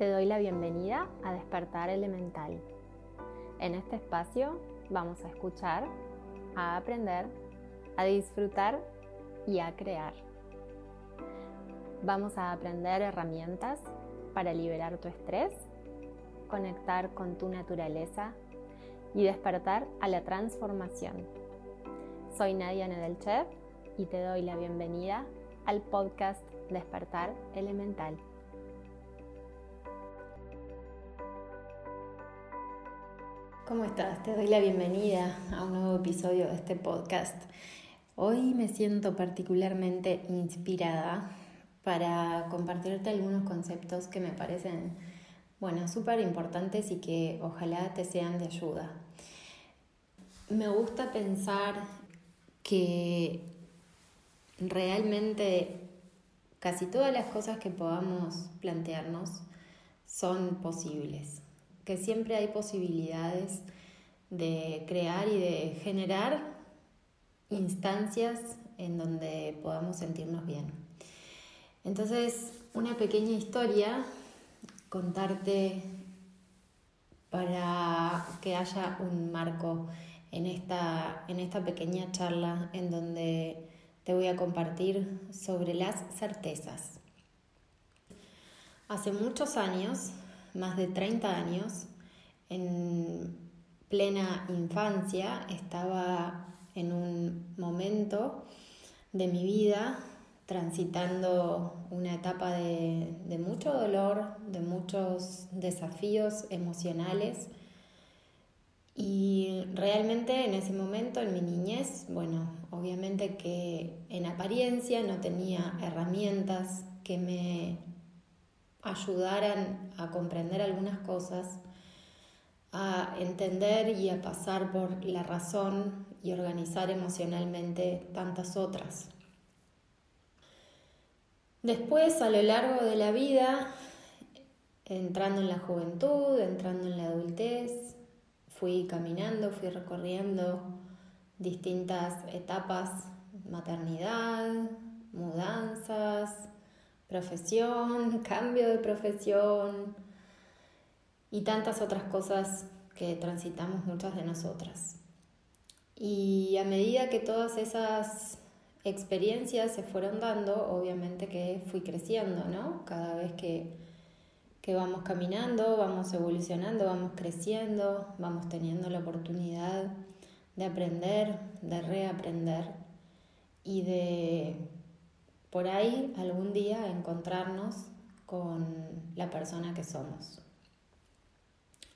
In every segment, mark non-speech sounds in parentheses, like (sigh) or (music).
Te doy la bienvenida a Despertar Elemental. En este espacio vamos a escuchar, a aprender, a disfrutar y a crear. Vamos a aprender herramientas para liberar tu estrés, conectar con tu naturaleza y despertar a la transformación. Soy Nadia Nedelchev y te doy la bienvenida al podcast Despertar Elemental. ¿Cómo estás? Te doy la bienvenida a un nuevo episodio de este podcast. Hoy me siento particularmente inspirada para compartirte algunos conceptos que me parecen, bueno, súper importantes y que ojalá te sean de ayuda. Me gusta pensar que realmente casi todas las cosas que podamos plantearnos son posibles que siempre hay posibilidades de crear y de generar instancias en donde podamos sentirnos bien. Entonces, una pequeña historia, contarte para que haya un marco en esta, en esta pequeña charla en donde te voy a compartir sobre las certezas. Hace muchos años más de 30 años, en plena infancia, estaba en un momento de mi vida transitando una etapa de, de, mucho dolor, de muchos desafíos emocionales. Y realmente en ese momento, en mi niñez, bueno, obviamente que en apariencia no tenía herramientas que me ayudaran a comprender algunas cosas, a entender y a pasar por la razón y organizar emocionalmente tantas otras. Después, a lo largo de la vida, entrando en la juventud, entrando en la adultez, fui caminando, fui recorriendo distintas etapas, maternidad, mudanzas, profesión, (laughs) cambio de profesión y tantas otras cosas que transitamos muchas de nosotras. Y a medida que todas esas experiencias se fueron dando, obviamente que fui creciendo, ¿no? Cada vez que, que vamos caminando, vamos evolucionando, vamos creciendo, vamos teniendo la oportunidad de aprender, de reaprender y de por ahí algún día encontrarnos con la persona que somos.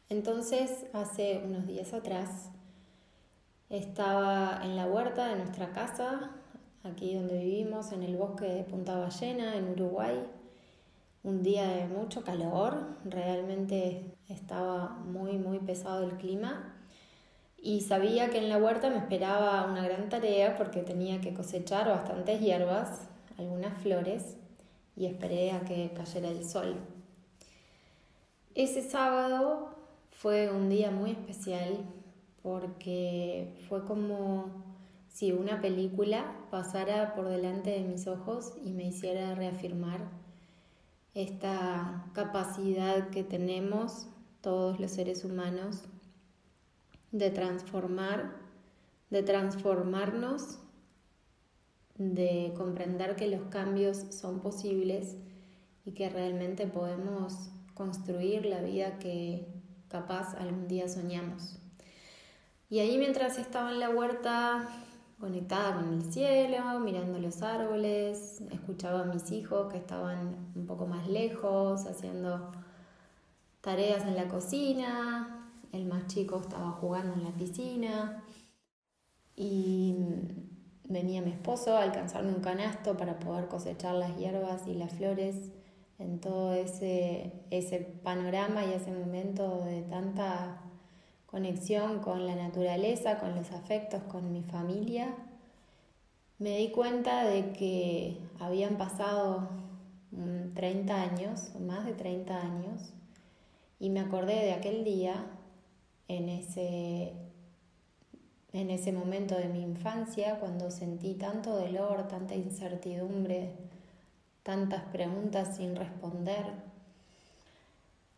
Entonces, hace unos días atrás, estaba en la huerta de nuestra casa, aquí donde vivimos, en el bosque de Punta Ballena, en Uruguay. Un día de mucho calor, realmente estaba muy, muy pesado el clima. Y sabía que en la huerta me esperaba una gran tarea porque tenía que cosechar bastantes hierbas algunas flores y esperé a que cayera el sol. Ese sábado fue un día muy especial porque fue como si una película pasara por delante de mis ojos y me hiciera reafirmar esta capacidad que tenemos todos los seres humanos de transformar, de transformarnos de comprender que los cambios son posibles y que realmente podemos construir la vida que capaz algún día soñamos. Y ahí mientras estaba en la huerta conectada con el cielo, mirando los árboles, escuchaba a mis hijos que estaban un poco más lejos, haciendo tareas en la cocina, el más chico estaba jugando en la piscina y venía mi esposo a alcanzarme un canasto para poder cosechar las hierbas y las flores en todo ese, ese panorama y ese momento de tanta conexión con la naturaleza, con los afectos, con mi familia, me di cuenta de que habían pasado 30 años, más de 30 años, y me acordé de aquel día en ese en ese momento de mi infancia, cuando sentí tanto dolor, tanta incertidumbre, tantas preguntas sin responder.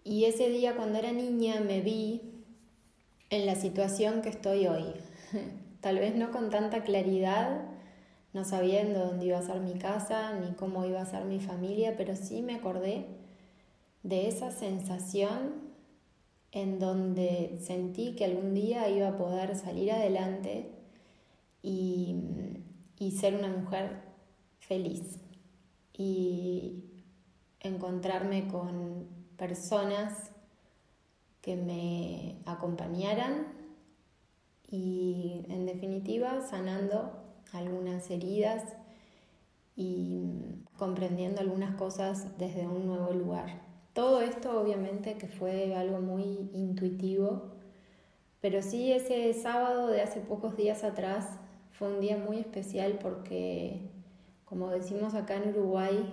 Y ese día cuando era niña me vi en la situación que estoy hoy. (laughs) Tal vez no con tanta claridad, no sabiendo dónde iba a ser mi casa ni cómo iba a ser mi familia, pero sí me acordé de esa sensación en donde sentí que algún día iba a poder salir adelante y, ser una mujer feliz y encontrarme con personas que me acompañaran y en definitiva sanando algunas heridas y comprendiendo algunas cosas desde un nuevo lugar. Todo esto obviamente que fue algo muy intuitivo, pero sí ese sábado de hace pocos días atrás fue un día muy especial porque, como decimos acá en Uruguay,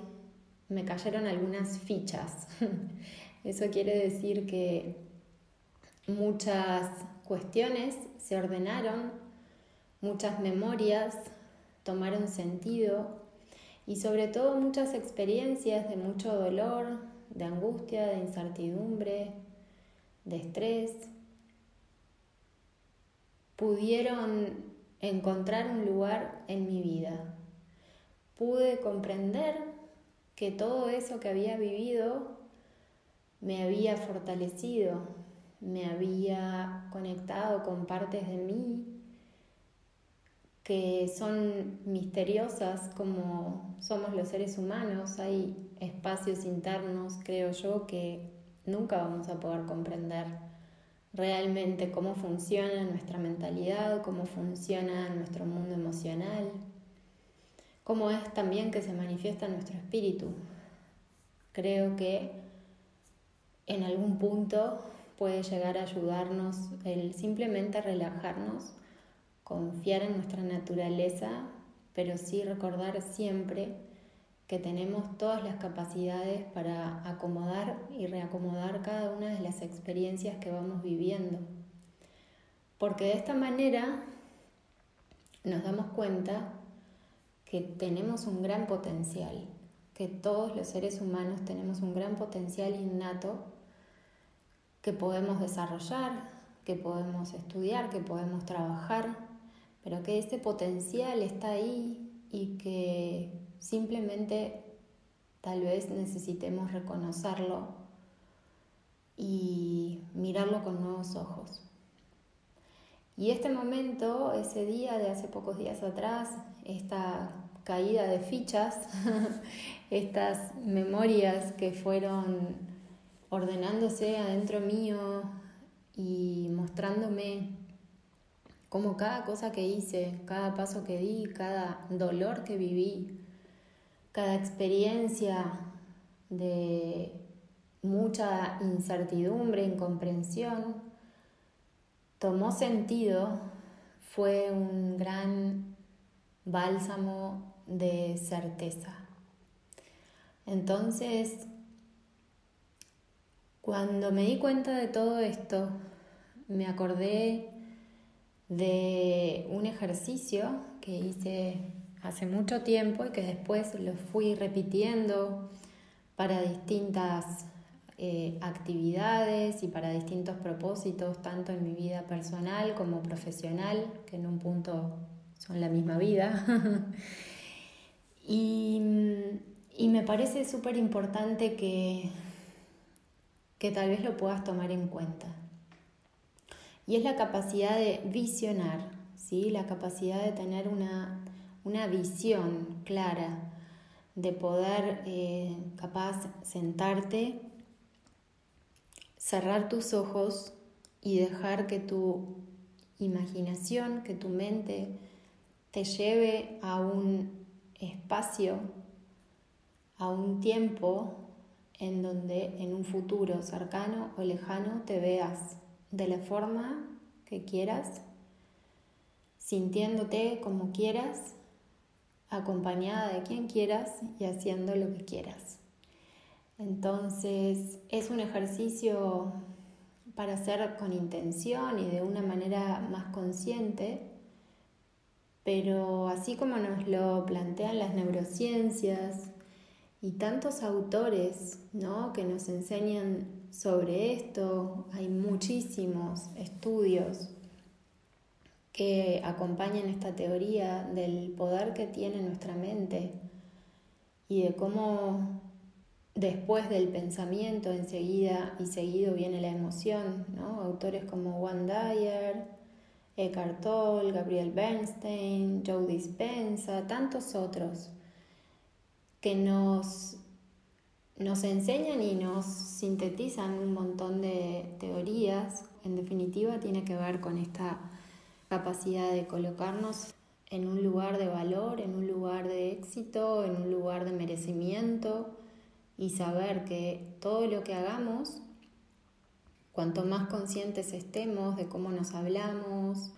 me cayeron algunas fichas. (laughs) Eso quiere decir que muchas cuestiones se ordenaron, muchas memorias tomaron sentido y sobre todo muchas experiencias de mucho dolor, de angustia, de incertidumbre, de estrés, pudieron encontrar un lugar en mi vida. Pude comprender que todo eso que había vivido me había fortalecido, me había conectado con partes de mí que son misteriosas como somos los seres humanos. Hay espacios internos, creo yo, que nunca vamos a poder comprender realmente cómo funciona nuestra mentalidad, cómo funciona nuestro mundo emocional, cómo es también que se manifiesta nuestro espíritu. Creo que en algún punto puede llegar a ayudarnos el simplemente relajarnos, confiar en nuestra naturaleza, pero sí recordar siempre que tenemos todas las capacidades para acomodar y reacomodar cada una de las experiencias que vamos viviendo. Porque de esta manera nos damos cuenta que tenemos un gran potencial, que todos los seres humanos tenemos un gran potencial innato que podemos desarrollar, que podemos estudiar, que podemos trabajar, pero que ese potencial está ahí y que Simplemente tal vez necesitemos reconocerlo y mirarlo con nuevos ojos. Y este momento, ese día de hace pocos días atrás, esta caída de fichas, (laughs) estas memorias que fueron ordenándose adentro mío y mostrándome cómo cada cosa que hice, cada paso que di, cada dolor que viví, cada experiencia de mucha incertidumbre, incomprensión, tomó sentido, fue un gran bálsamo de certeza. Entonces, cuando me di cuenta de todo esto, me acordé de un ejercicio que hice hace mucho tiempo y que después lo fui repitiendo para distintas eh, actividades y para distintos propósitos, tanto en mi vida personal como profesional, que en un punto son la misma vida. (laughs) y, y, me parece súper importante que, que tal vez lo puedas tomar en cuenta. Y es la capacidad de visionar, ¿sí? la capacidad de tener una una visión clara de poder eh, capaz sentarte, cerrar tus ojos y dejar que tu imaginación, que tu mente te lleve a un espacio, a un tiempo en donde en un futuro cercano o lejano te veas de la forma que quieras, sintiéndote como quieras acompañada de quien quieras y haciendo lo que quieras. Entonces es un ejercicio para hacer con intención y de una manera más consciente, pero así como nos lo plantean las neurociencias y tantos autores ¿no? que nos enseñan sobre esto. Hay muchísimos estudios que acompañan esta teoría del poder que tiene nuestra mente y de cómo después del pensamiento enseguida y seguido viene la emoción. ¿no? Autores como Juan Dyer, Eckhart Tolle, Gabriel Bernstein, Joe Dispenza, tantos otros que nos, nos enseñan y nos sintetizan un montón de teorías. En definitiva, tiene que ver con esta capacidad de colocarnos en un lugar de valor, en un lugar de éxito, en un lugar de merecimiento y saber que todo lo que hagamos, cuanto más conscientes estemos de cómo nos hablamos,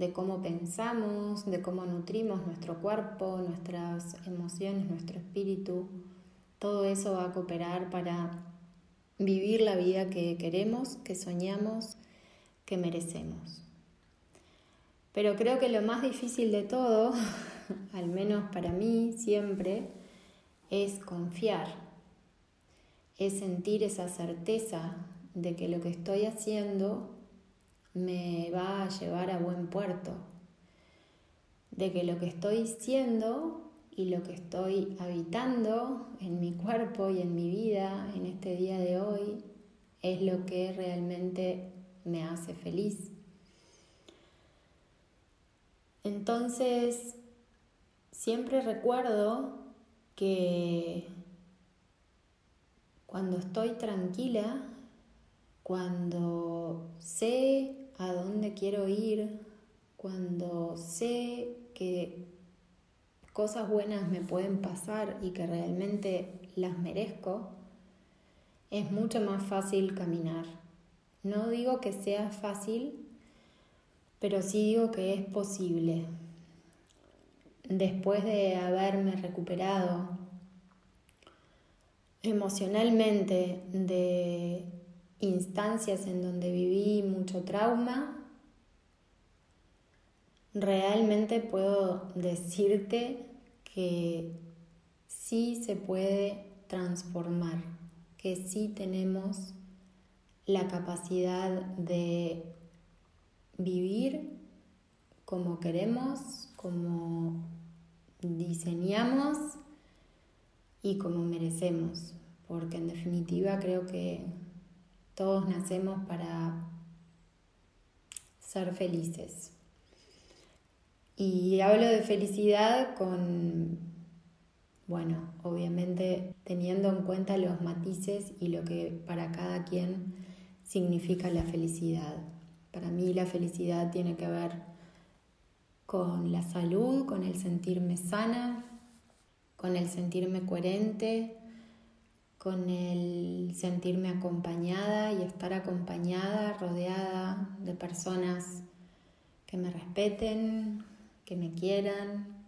de cómo pensamos, de cómo nutrimos nuestro cuerpo, nuestras emociones, nuestro espíritu. Todo eso va a cooperar para vivir la vida que queremos, que soñamos, que merecemos. Pero creo que lo más difícil de todo, (laughs) al menos para mí siempre, es confiar, es sentir esa certeza de que lo que estoy haciendo me va a llevar a buen puerto, de que lo que estoy siendo y lo que estoy habitando en mi cuerpo y en mi vida en este día de hoy es lo que realmente me hace feliz. Entonces, siempre recuerdo que cuando estoy tranquila, cuando sé a dónde quiero ir, cuando sé que cosas buenas me pueden pasar y que realmente las merezco, es mucho más fácil caminar. No digo que sea fácil, pero sí digo que es posible. Después de haberme recuperado emocionalmente de instancias en donde viví mucho trauma, realmente puedo decirte que sí se puede transformar, que sí tenemos la capacidad de vivir como queremos, como diseñamos y como merecemos, porque en definitiva creo que todos nacemos para ser felices. Y hablo de felicidad con, bueno, obviamente teniendo en cuenta los matices y lo que para cada quien significa la felicidad. Para mí la felicidad tiene que ver con la salud, con el sentirme sana, con el sentirme coherente, con el sentirme acompañada y estar acompañada, rodeada de personas que me respeten, que me quieran.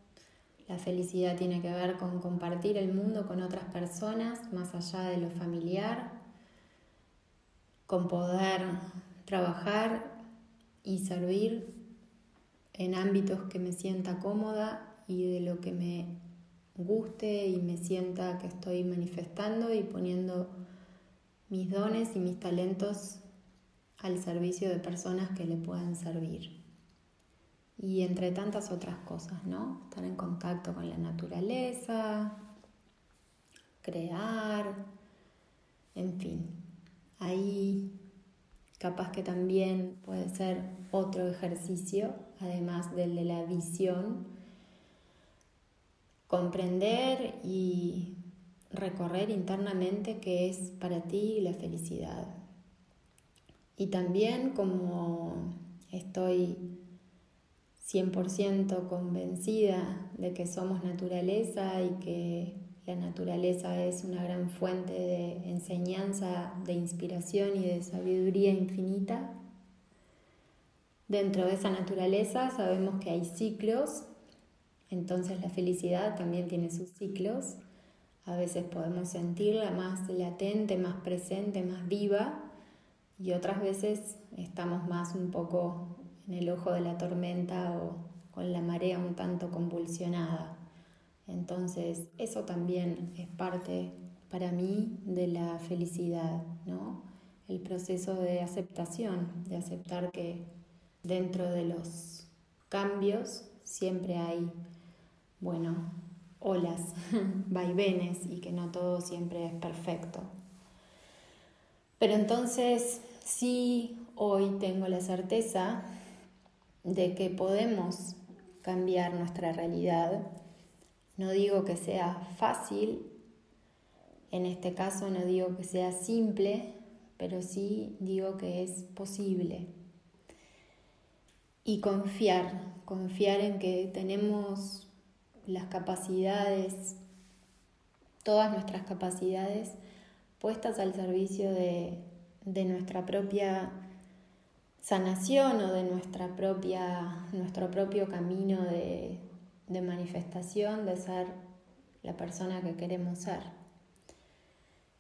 La felicidad tiene que ver con compartir el mundo con otras personas, más allá de lo familiar, con poder trabajar y servir en ámbitos que me sienta cómoda y de lo que me guste y me sienta que estoy manifestando y poniendo mis dones y mis talentos al servicio de personas que le puedan servir. Y entre tantas otras cosas, ¿no? Estar en contacto con la naturaleza, crear, en fin. Ahí capaz que también puede ser otro ejercicio, además del de la visión, comprender y recorrer internamente qué es para ti la felicidad. Y también como estoy 100% convencida de que somos naturaleza y que la naturaleza es una gran fuente de enseñanza, de inspiración y de sabiduría infinita. Dentro de esa naturaleza sabemos que hay ciclos entonces la felicidad también tiene sus ciclos. A veces podemos sentirla más latente, más presente, más viva y otras veces estamos más un poco en el ojo de la tormenta o con la marea un tanto convulsionada. Entonces, eso también es parte para mí de la felicidad, ¿no? El proceso de aceptación, de aceptar que dentro de los cambios siempre hay, bueno, olas, (laughs) vaivenes y que no todo siempre es perfecto. Pero entonces sí hoy tengo la certeza de que podemos cambiar nuestra realidad. No digo que sea fácil, en este caso no digo que sea simple, pero sí digo que es posible. Y confiar, confiar en que tenemos las capacidades, todas nuestras capacidades puestas al servicio de, nuestra propia sanación o de nuestra propia, nuestro propio camino de, de manifestación, de ser la persona que queremos ser.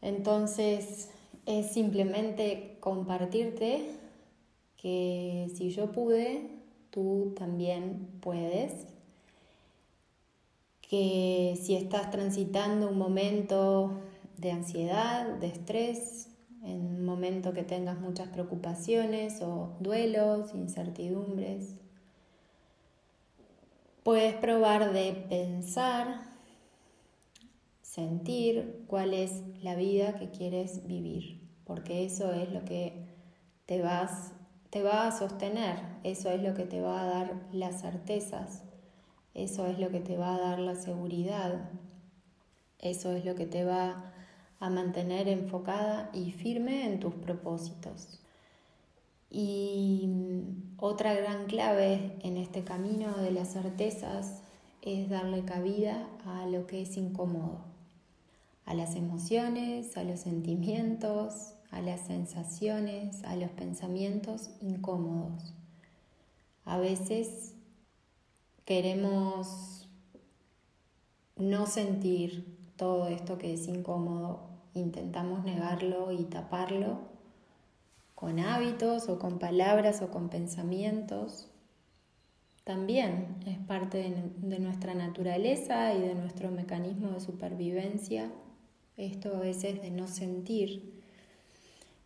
Entonces es simplemente compartirte que si yo pude, tú también puedes. Que si estás transitando un momento de ansiedad, de estrés, en un momento que tengas muchas preocupaciones o duelos, incertidumbres, puedes probar de pensar, sentir cuál es la vida que quieres vivir, porque eso es lo que te vas te va a sostener, eso es lo que te va a dar las certezas, eso es lo que te va a dar la seguridad, eso es lo que te va a mantener enfocada y firme en tus propósitos. Y otra gran clave en este camino de las certezas es darle cabida a lo que es incómodo, a las emociones, a los sentimientos, a las sensaciones, a los pensamientos incómodos. A veces queremos no sentir todo esto que es incómodo, intentamos negarlo y taparlo con hábitos o con palabras o con pensamientos. También es parte de, nuestra naturaleza y de nuestro mecanismo de supervivencia esto a veces de no sentir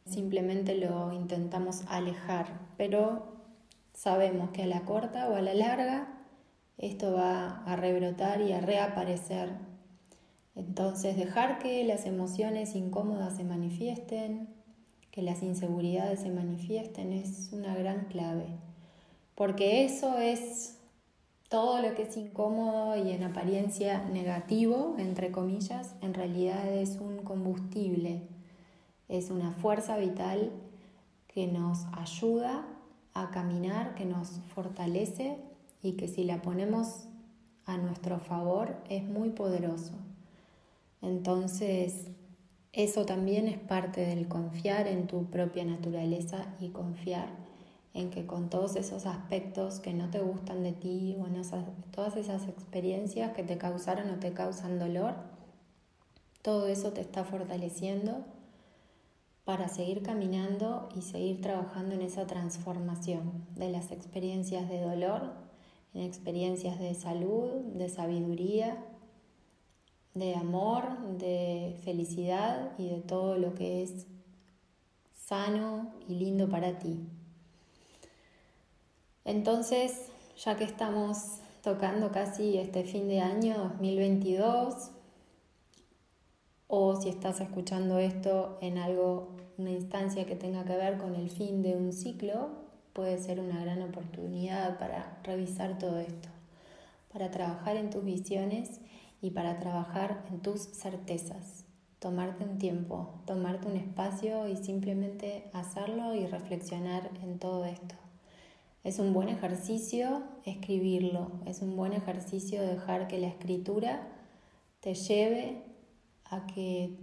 simplemente lo intentamos alejar, pero sabemos que a la corta o a la larga esto va a rebrotar y a reaparecer. Entonces dejar que las emociones incómodas se manifiesten, que las inseguridades se manifiesten es una gran clave, porque eso es todo lo que es incómodo y en apariencia negativo, entre comillas, en realidad es un combustible es una fuerza vital que nos ayuda a caminar, que nos fortalece y que si la ponemos a nuestro favor es muy poderoso. Entonces, eso también es parte del confiar en tu propia naturaleza y confiar en que con todos esos aspectos que no te gustan de ti o en todas esas experiencias que te causaron o te causan dolor, todo eso te está fortaleciendo para seguir caminando y seguir trabajando en esa transformación de las experiencias de dolor en experiencias de salud, de sabiduría, de amor, de felicidad y de todo lo que es sano y lindo para ti. Entonces, ya que estamos tocando casi este fin de año 2022, o si estás escuchando esto en algo, una instancia que tenga que ver con el fin de un ciclo, puede ser una gran oportunidad para revisar todo esto, para trabajar en tus visiones y para trabajar en tus certezas. Tomarte un tiempo, tomarte un espacio y simplemente hacerlo y reflexionar en todo esto. Es un buen ejercicio escribirlo, es un buen ejercicio dejar que la escritura te lleve a que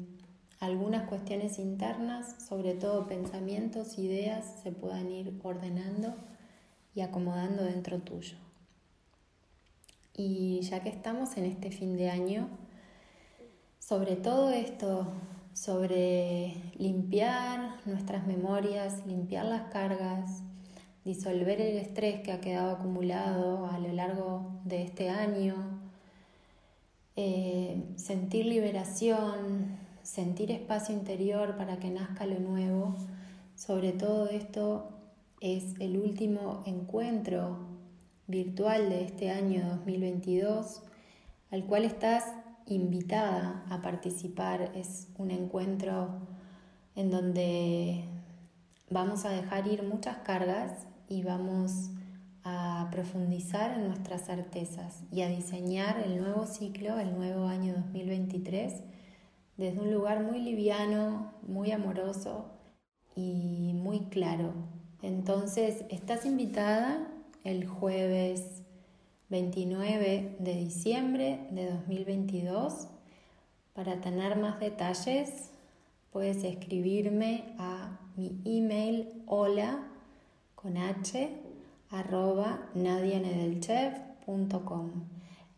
algunas cuestiones internas, sobre todo pensamientos, ideas, se puedan ir ordenando y acomodando dentro tuyo. Y ya que estamos en este fin de año, sobre todo esto, sobre limpiar nuestras memorias, limpiar las cargas, disolver el estrés que ha quedado acumulado a lo largo de este año, eh, sentir liberación, sentir espacio interior para que nazca lo nuevo. Sobre todo esto es el último encuentro virtual de este año 2022 al cual estás invitada a participar. Es un encuentro en donde vamos a dejar ir muchas cargas y vamos a profundizar en nuestras certezas y a diseñar el nuevo ciclo, el nuevo año 2023, desde un lugar muy liviano, muy amoroso y muy claro. Entonces, estás invitada el jueves 29 de diciembre de 2022. Para tener más detalles, puedes escribirme a mi email hola con h arroba.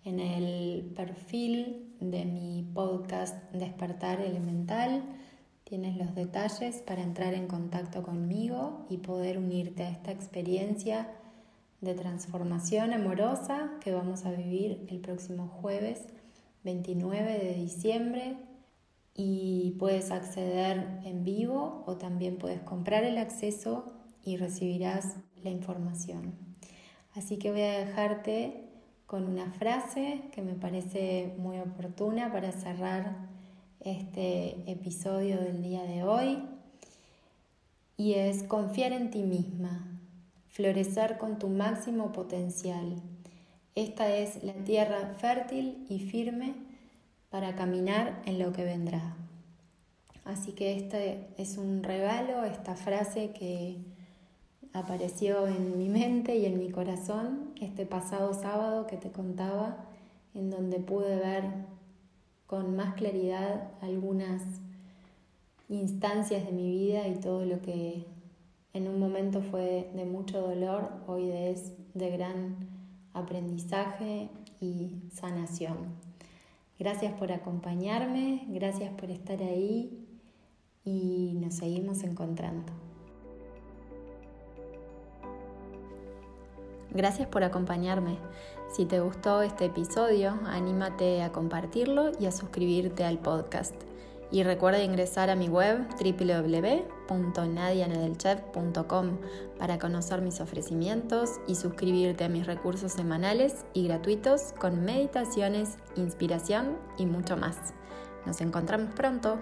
En el perfil de mi podcast Despertar Elemental tienes los detalles para entrar en contacto conmigo y poder unirte a esta experiencia de transformación amorosa que vamos a vivir el próximo jueves 29 de diciembre y puedes acceder en vivo o también puedes comprar el acceso y recibirás la información. Así que voy a dejarte con una frase que me parece muy oportuna para cerrar este episodio del día de hoy y es confiar en ti misma, florecer con tu máximo potencial. Esta es la tierra fértil y firme para caminar en lo que vendrá. Así que este es un regalo, esta frase que apareció en mi mente y en mi corazón este pasado sábado que te contaba, en donde pude ver con más claridad algunas instancias de mi vida y todo lo que en un momento fue de mucho dolor, hoy es de gran aprendizaje y sanación. Gracias por acompañarme, gracias por estar ahí y nos seguimos encontrando. Gracias por acompañarme. Si te gustó este episodio, anímate a compartirlo y a suscribirte al podcast. Y recuerda ingresar a mi web www.nadianedelchef.com para conocer mis ofrecimientos y suscribirte a mis recursos semanales y gratuitos con meditaciones, inspiración y mucho más. Nos encontramos pronto.